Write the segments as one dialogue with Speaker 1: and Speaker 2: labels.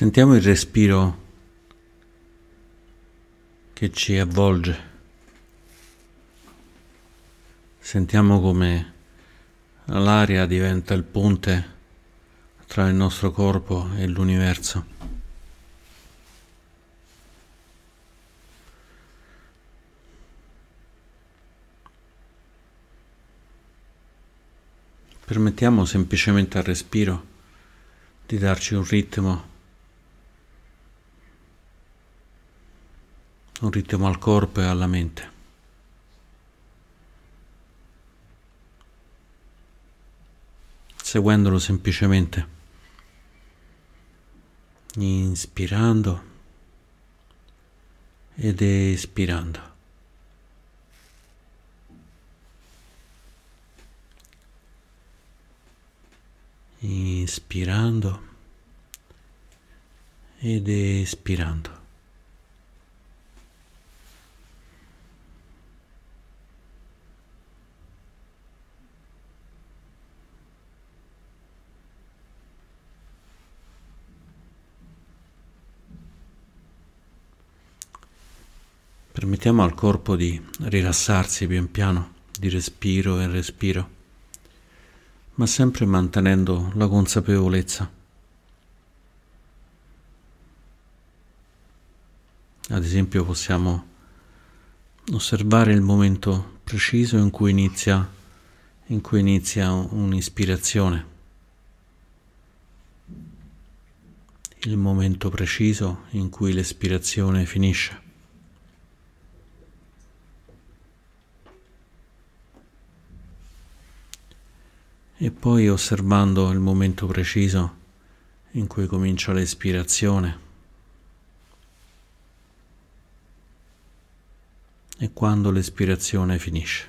Speaker 1: Sentiamo il respiro che ci avvolge. Sentiamo come l'aria diventa il ponte tra il nostro corpo e l'universo. Permettiamo semplicemente al respiro di darci un ritmo, un ritmo al corpo e alla mente. Seguendolo semplicemente inspirando ed espirando. Inspirando ed espirando. Permettiamo al corpo di rilassarsi pian piano, di respiro in respiro, ma sempre mantenendo la consapevolezza. Ad esempio possiamo osservare il momento preciso in cui inizia, in cui inizia un'ispirazione, il momento preciso in cui l'espirazione finisce. E poi osservando il momento preciso in cui comincia l'espirazione e quando l'espirazione finisce.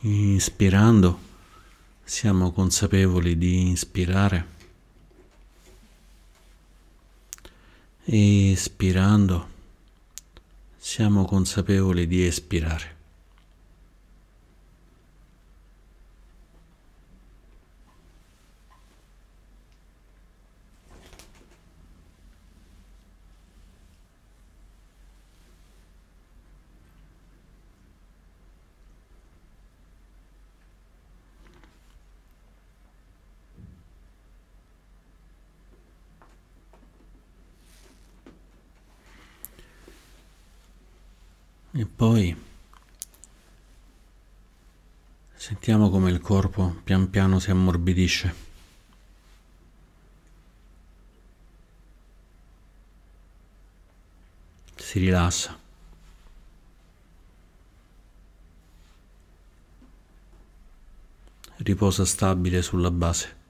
Speaker 1: Inspirando siamo consapevoli di ispirare e espirando siamo consapevoli di espirare. E poi sentiamo come il corpo pian piano si ammorbidisce. Si rilassa. Riposa stabile sulla base.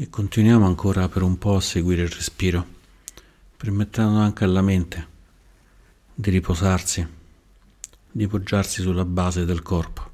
Speaker 1: E continuiamo ancora per un po' a seguire il respiro, permettendo anche alla mente di riposarsi, di poggiarsi sulla base del corpo.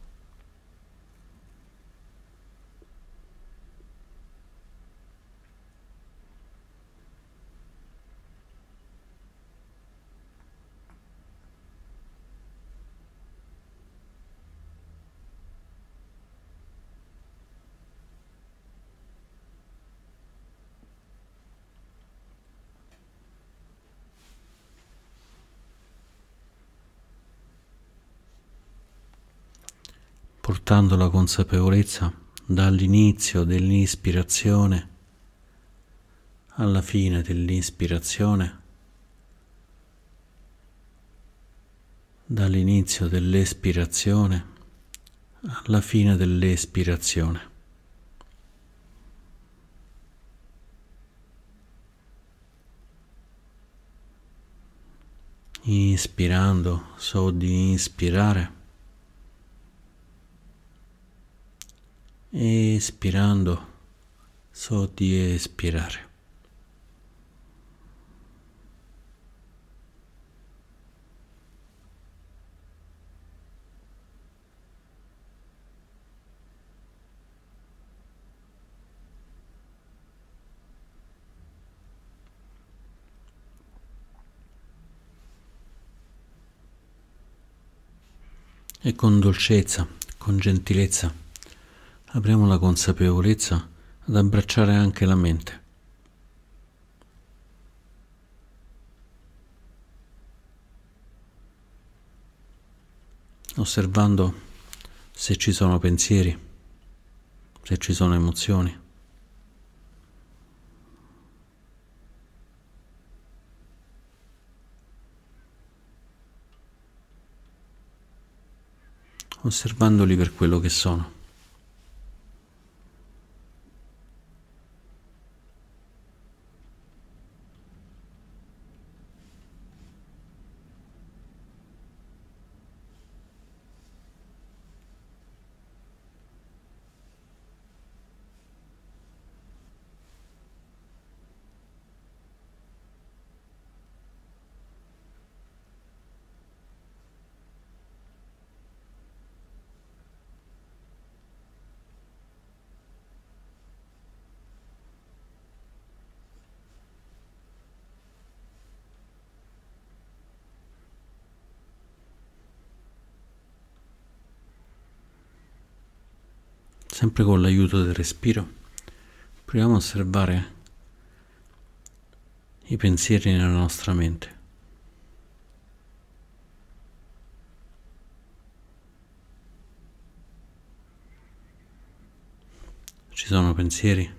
Speaker 1: Portando la consapevolezza dall'inizio dell'ispirazione alla fine dell'ispirazione, dall'inizio dell'espirazione alla fine dell'espirazione. Inspirando so di ispirare. espirando, so di espirare. E con dolcezza, con gentilezza apriamo la consapevolezza ad abbracciare anche la mente. osservando se ci sono pensieri, se ci sono emozioni. osservandoli per quello che sono. Sempre con l'aiuto del respiro, proviamo a osservare i pensieri nella nostra mente. Ci sono pensieri?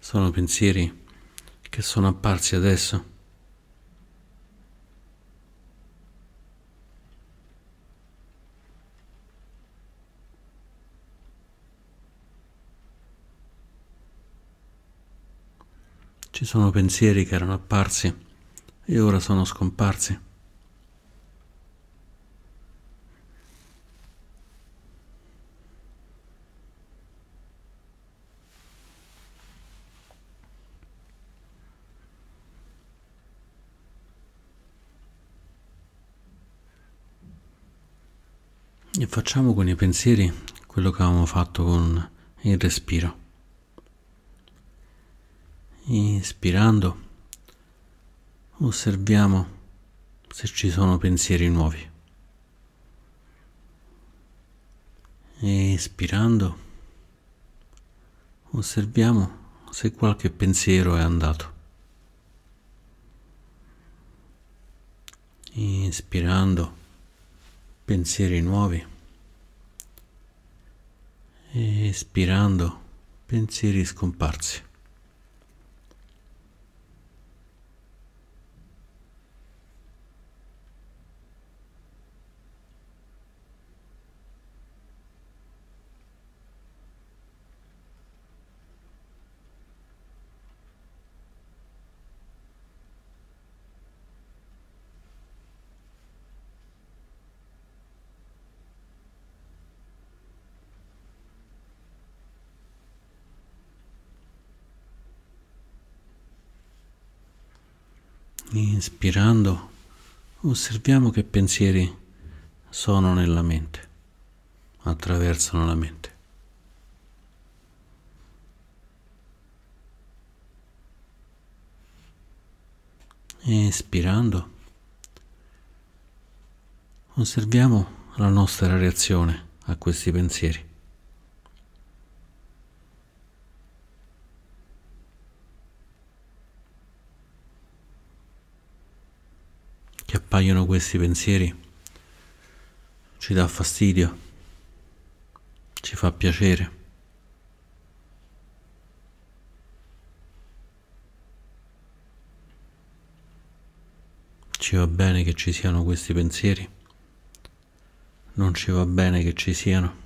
Speaker 1: Sono pensieri che sono apparsi adesso? Ci sono pensieri che erano apparsi e ora sono scomparsi. E facciamo con i pensieri quello che avevamo fatto con il respiro inspirando osserviamo se ci sono pensieri nuovi. Espirando osserviamo se qualche pensiero è andato. Inspirando pensieri nuovi. Espirando pensieri scomparsi. Inspirando, osserviamo che pensieri sono nella mente, attraversano la mente. Espirando, osserviamo la nostra reazione a questi pensieri. che appaiono questi pensieri ci dà fastidio, ci fa piacere. Ci va bene che ci siano questi pensieri, non ci va bene che ci siano.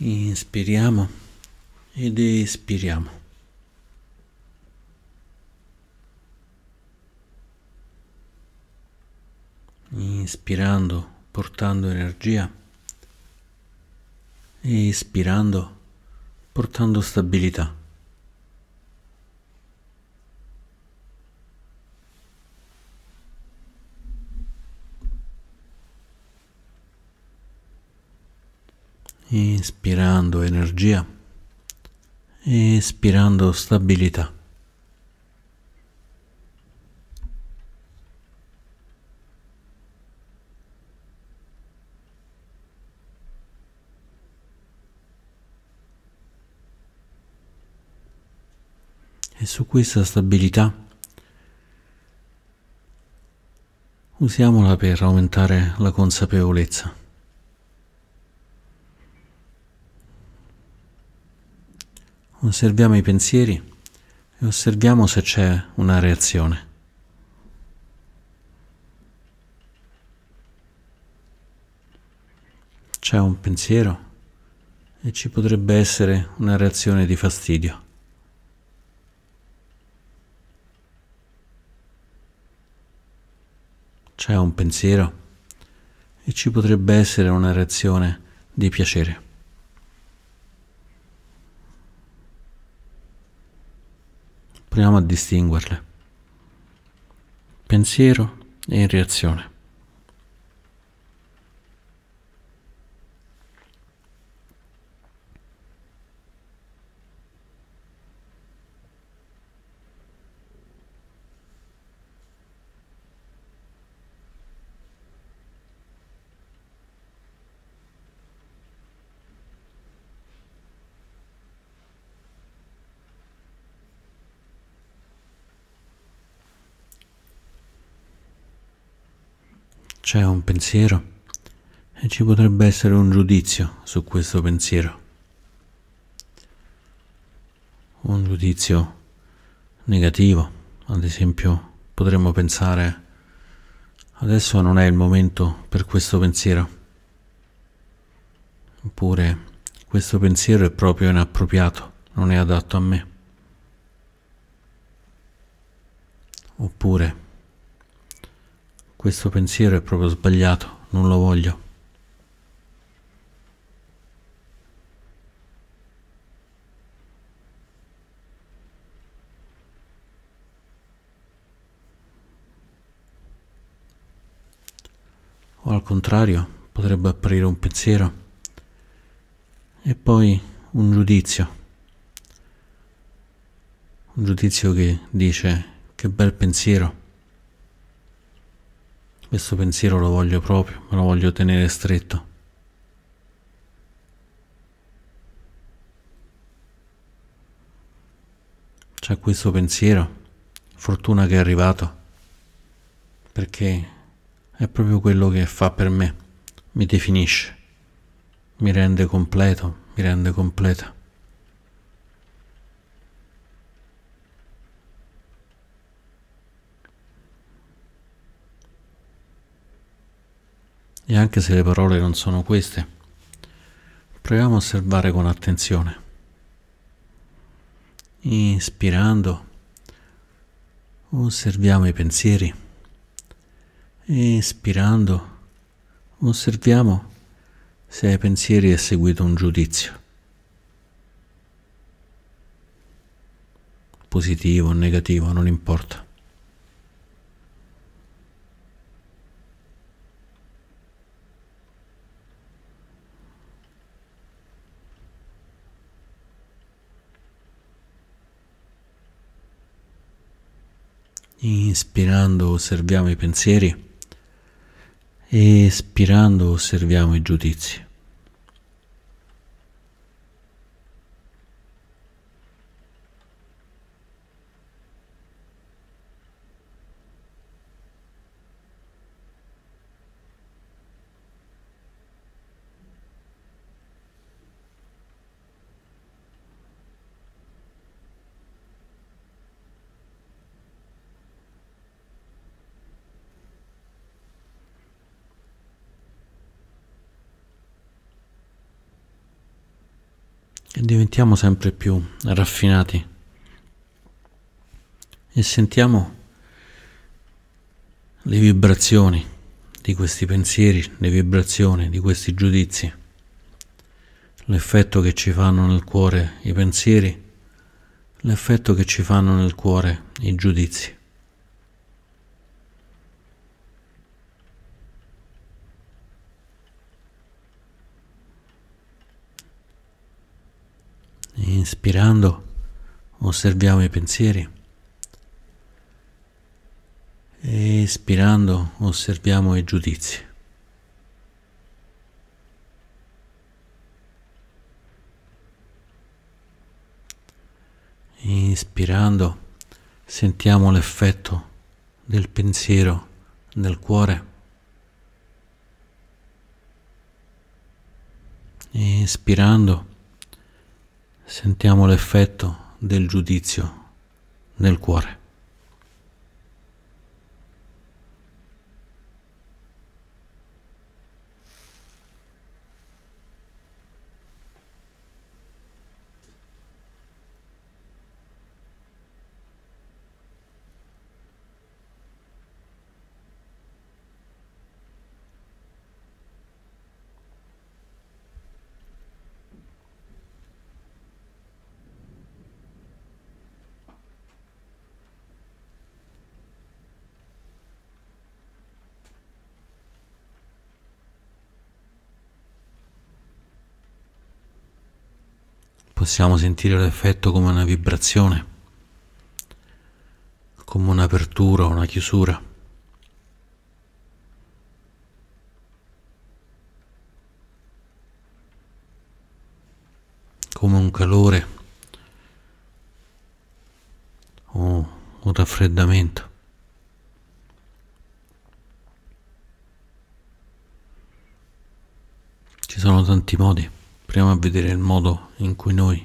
Speaker 1: Inspiriamo ed espiriamo. Inspirando, portando energia. Espirando, portando stabilità. Inspirando energia, espirando stabilità. E su questa stabilità usiamola per aumentare la consapevolezza. Osserviamo i pensieri e osserviamo se c'è una reazione. C'è un pensiero e ci potrebbe essere una reazione di fastidio. C'è un pensiero e ci potrebbe essere una reazione di piacere. Proviamo a distinguerle. Pensiero e reazione. C'è un pensiero? E ci potrebbe essere un giudizio su questo pensiero. Un giudizio negativo, ad esempio potremmo pensare adesso non è il momento per questo pensiero, oppure questo pensiero è proprio inappropriato, non è adatto a me, oppure questo pensiero è proprio sbagliato, non lo voglio. O al contrario, potrebbe apparire un pensiero e poi un giudizio. Un giudizio che dice che bel pensiero. Questo pensiero lo voglio proprio, me lo voglio tenere stretto. C'è questo pensiero, fortuna che è arrivato, perché è proprio quello che fa per me, mi definisce, mi rende completo, mi rende completa. E anche se le parole non sono queste, proviamo a osservare con attenzione. Inspirando, osserviamo i pensieri. Espirando, osserviamo se ai pensieri è seguito un giudizio. Positivo o negativo, non importa. Inspirando osserviamo i pensieri, espirando osserviamo i giudizi. E diventiamo sempre più raffinati e sentiamo le vibrazioni di questi pensieri, le vibrazioni di questi giudizi, l'effetto che ci fanno nel cuore i pensieri, l'effetto che ci fanno nel cuore i giudizi. Inspirando osserviamo i pensieri. Espirando osserviamo i giudizi. Inspirando sentiamo l'effetto del pensiero nel cuore. Inspirando sentiamo l'effetto del giudizio nel cuore. Possiamo sentire l'effetto come una vibrazione, come un'apertura una chiusura. come un calore o un raffreddamento. Ci sono tanti modi. Proviamo a vedere il modo in cui noi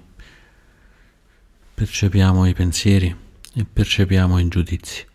Speaker 1: percepiamo i pensieri e percepiamo i giudizi.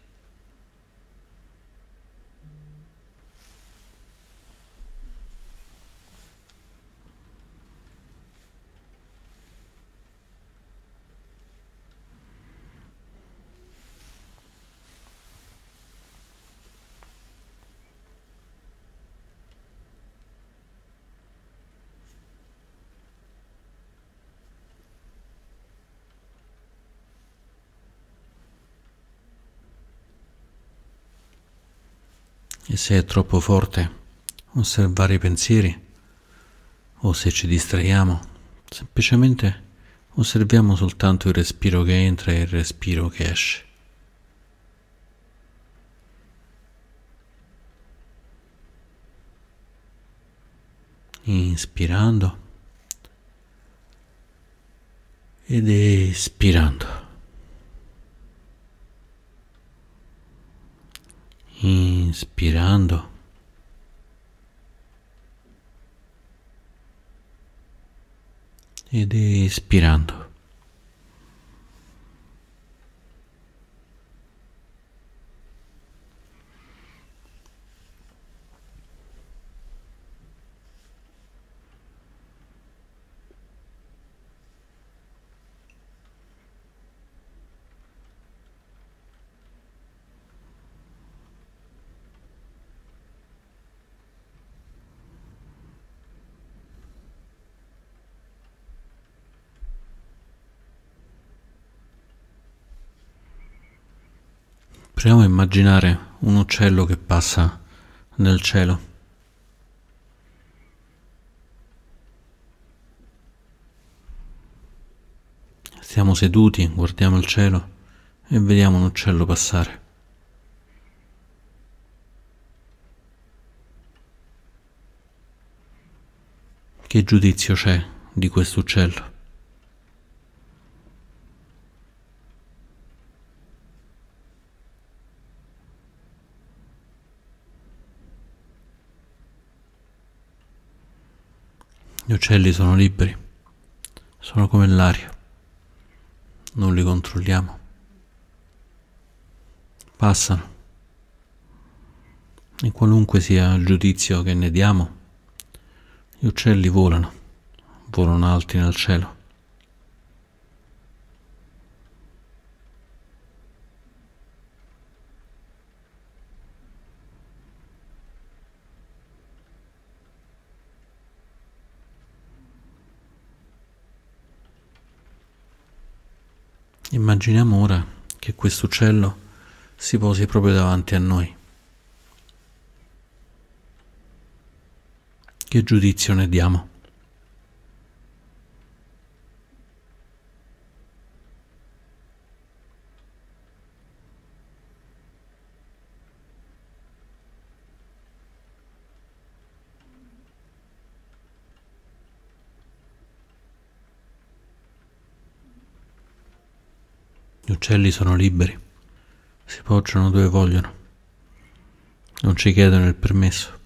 Speaker 1: E se è troppo forte osservare i pensieri o se ci distraiamo, semplicemente osserviamo soltanto il respiro che entra e il respiro che esce. Inspirando ed espirando. Inspirando. Ed espirando. Proviamo a immaginare un uccello che passa nel cielo. Stiamo seduti, guardiamo il cielo e vediamo un uccello passare. Che giudizio c'è di questo uccelli sono liberi, sono come l'aria, non li controlliamo. Passano. E qualunque sia il giudizio che ne diamo, gli uccelli volano, volano alti nel cielo, Immaginiamo ora che questo uccello si posi proprio davanti a noi. Che giudizio ne diamo? Gli uccelli sono liberi, si poggiano dove vogliono, non ci chiedono il permesso.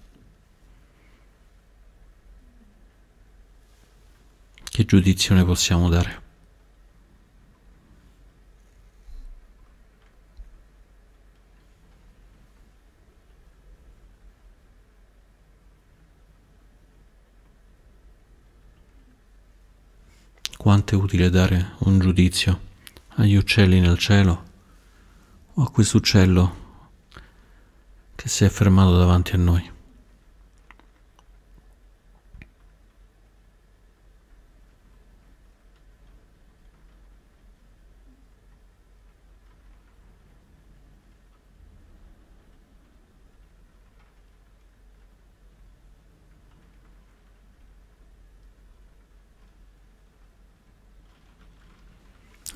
Speaker 1: Che giudizio ne possiamo dare? Quanto è utile dare un giudizio? Agli uccelli nel cielo o a questo uccello che si è fermato davanti a noi.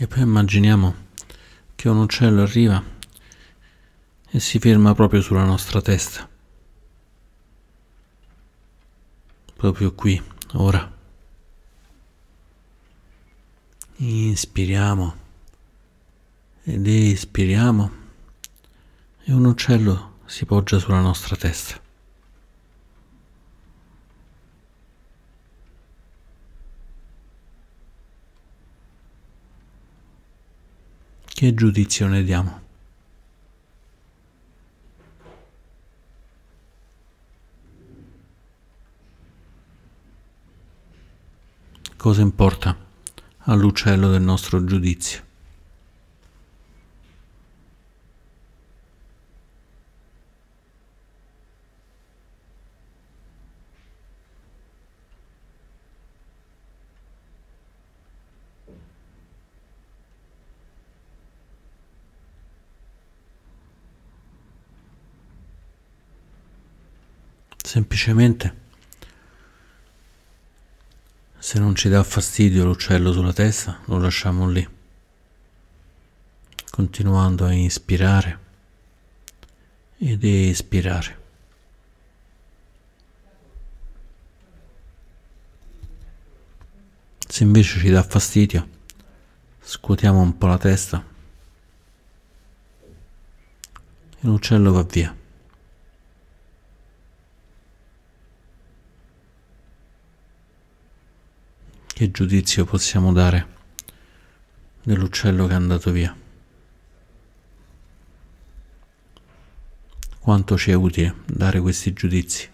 Speaker 1: Poi immaginiamo che un uccello arriva e si ferma proprio sulla nostra testa. Proprio qui, ora. Inspiriamo ed espiriamo e un uccello si poggia sulla nostra testa. Che giudizio ne diamo? Cosa importa all'uccello del nostro giudizio? Semplicemente, se non ci dà fastidio l'uccello sulla testa, lo lasciamo lì, continuando a inspirare ed espirare. Se invece ci dà fastidio, scuotiamo un po' la testa e l'uccello va via. Che giudizio possiamo dare dell'uccello che è andato via? Quanto ci è utile dare questi giudizi?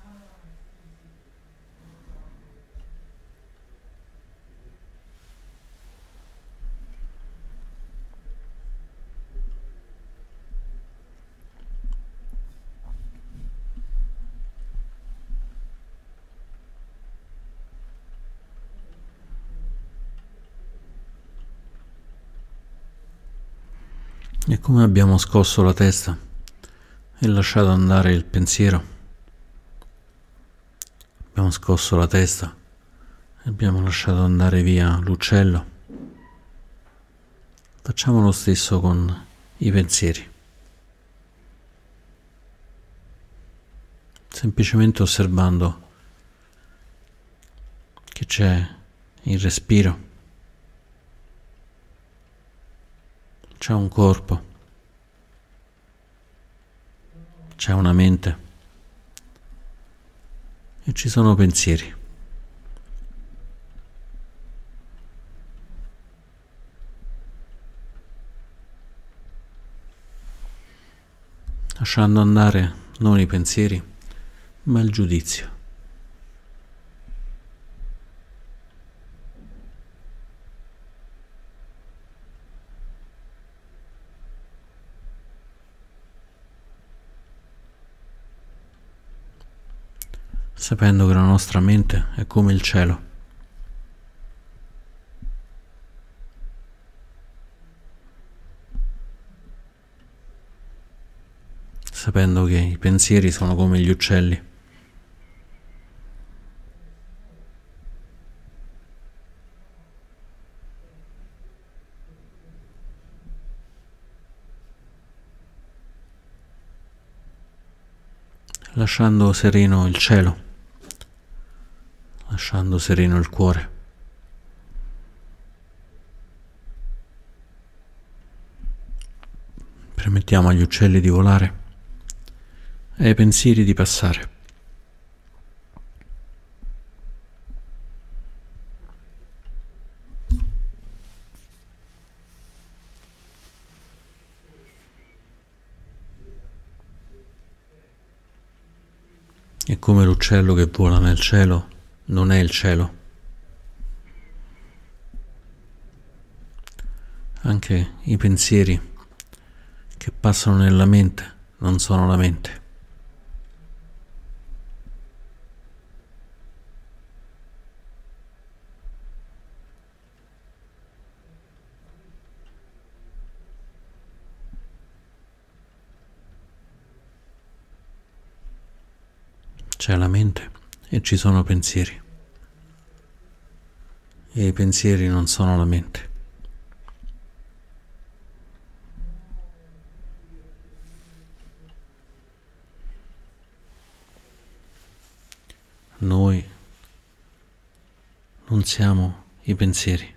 Speaker 1: E come abbiamo scosso la testa e lasciato andare il pensiero, abbiamo scosso la testa e abbiamo lasciato andare via l'uccello, facciamo lo stesso con i pensieri. Semplicemente osservando che c'è il respiro C'è un corpo, c'è una mente e ci sono pensieri. Lasciando andare non i pensieri, ma il giudizio. sapendo che la nostra mente è come il cielo. sapendo che i pensieri sono come gli uccelli. lasciando sereno il cielo lasciando sereno il cuore. Permettiamo agli uccelli di volare e ai pensieri di passare. E come l'uccello che vola nel cielo non è il cielo. Anche i pensieri che passano nella mente non sono la mente. c'è la mente e ci sono pensieri. E i pensieri non sono la mente. Noi non siamo i pensieri.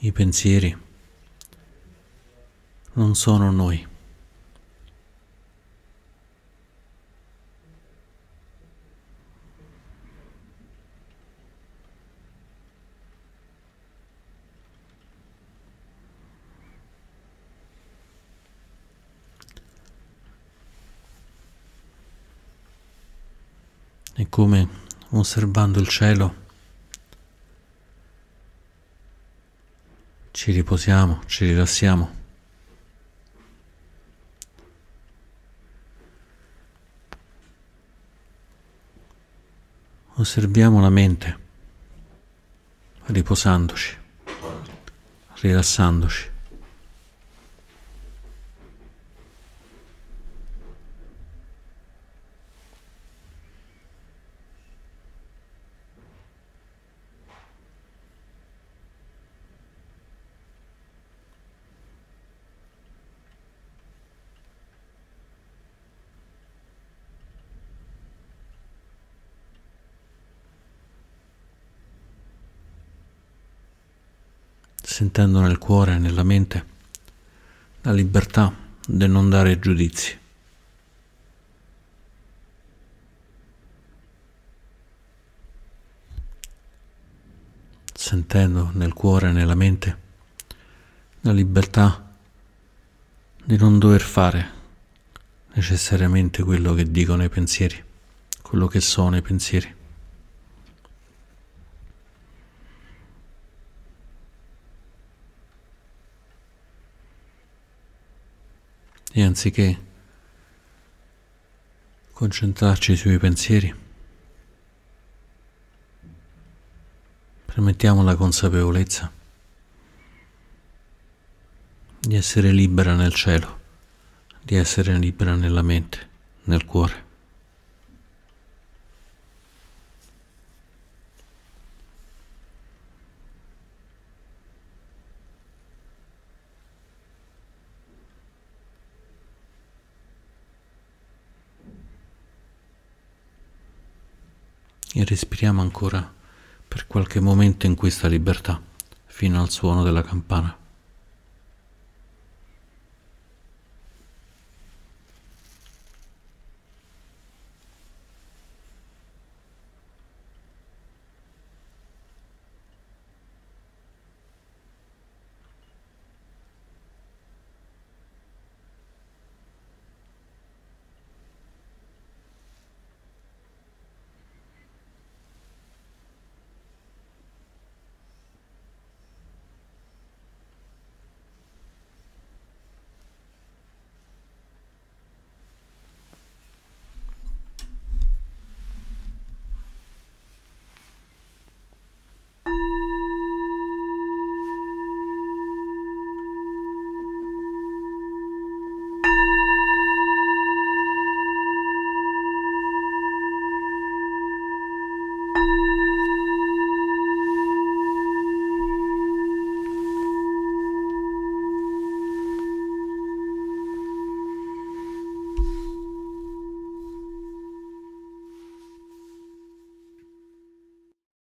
Speaker 1: I pensieri non sono noi. e come osservando il cielo ci riposiamo, ci rilassiamo. Osserviamo la mente riposandoci, rilassandoci. Sentendo nel cuore e nella mente la libertà del non dare giudizi. Sentendo nel cuore e nella mente la libertà di non dover fare necessariamente quello che dicono i pensieri, quello che sono i pensieri. E anziché concentrarci sui pensieri, permettiamo la consapevolezza di essere libera nel cielo, di essere libera nella mente, nel cuore. E respiriamo ancora per qualche momento in questa libertà fino al suono della campana.